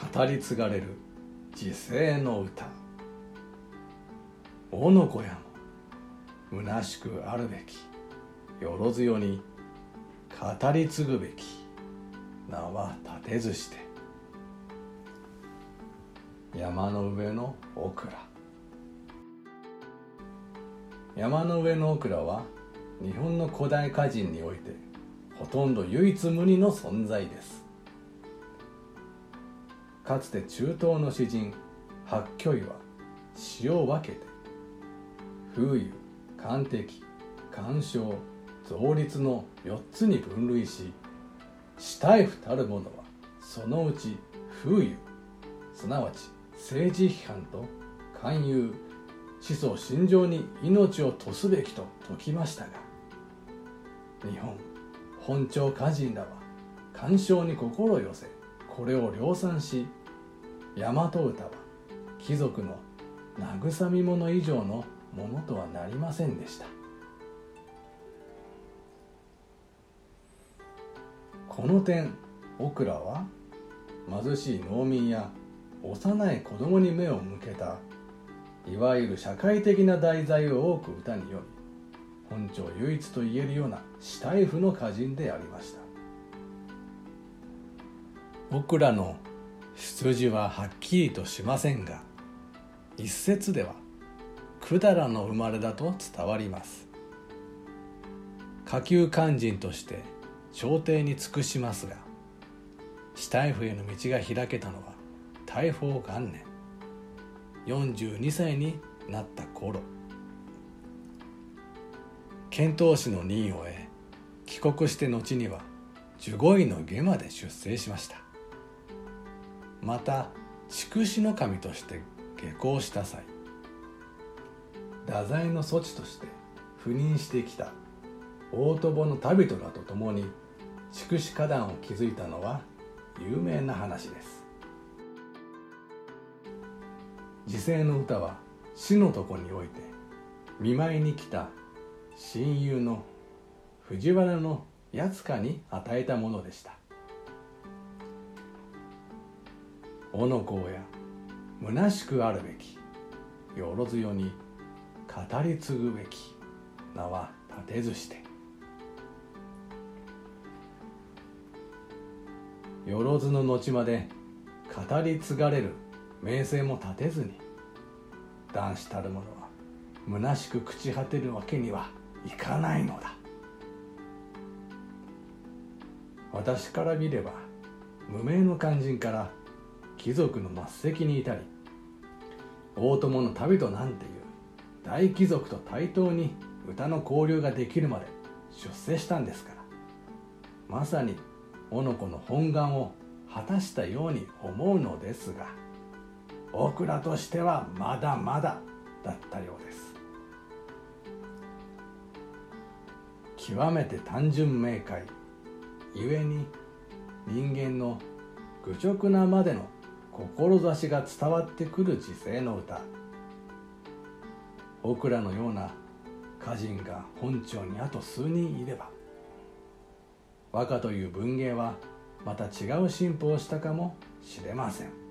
語り継がれる時世の歌。おのこやも虚しくあるべき。よろずよに語り継ぐべき。名は立てずして。山の上のオクラ。山の上のオクラは日本の古代歌人においてほとんど唯一無二の存在です。かつて中東の詩人八虚位は詩を分けて風雨漢敵鑑賞造立の4つに分類し死体不たるものはそのうち風雨すなわち政治批判と勧誘思想心情に命を賭すべきと説きましたが日本本朝歌人らは鑑賞に心を寄せこれを量産し大和歌は貴族の慰み物以上のものとはなりませんでした。この点オクラは貧しい農民や幼い子供に目を向けたいわゆる社会的な題材を多く歌に読み本朝唯一と言えるような死体譜の歌人でありました。僕らの出自ははっきりとしませんが一説では百済の生まれだと伝わります。下級肝心として朝廷に尽くしますが死体譜への道が開けたのは大宝元年。42歳になった頃。遣唐使の任を得帰国して後には守護位の下まで出征しました。また筑紫の神として下校した際太宰の措置として赴任してきた大友の旅人らと共に筑紫花壇を築いたのは有名な話です。時世の歌は死のとこにおいて見舞いに来た親友の藤原の八塚に与えたものでした。おのこや虚しくあるべきよろずよに語り継ぐべき名は立てずして。よろずの後まで語り継がれる名声も立てずに男子たる者は虚しく朽ち果てるわけにはいかないのだ。私から見れば無名の肝心から貴族の末席にいたり大友の旅人なんていう大貴族と対等に歌の交流ができるまで出世したんですからまさにおの子の本願を果たしたように思うのですがオクラとしてはまだまだだったようです。極めて単純明快ゆえに人間の愚直なまでの志が伝わってくる時世の歌。僕らのような歌人が本庁にあと数人いれば和歌という文芸はまた違う進歩をしたかもしれません。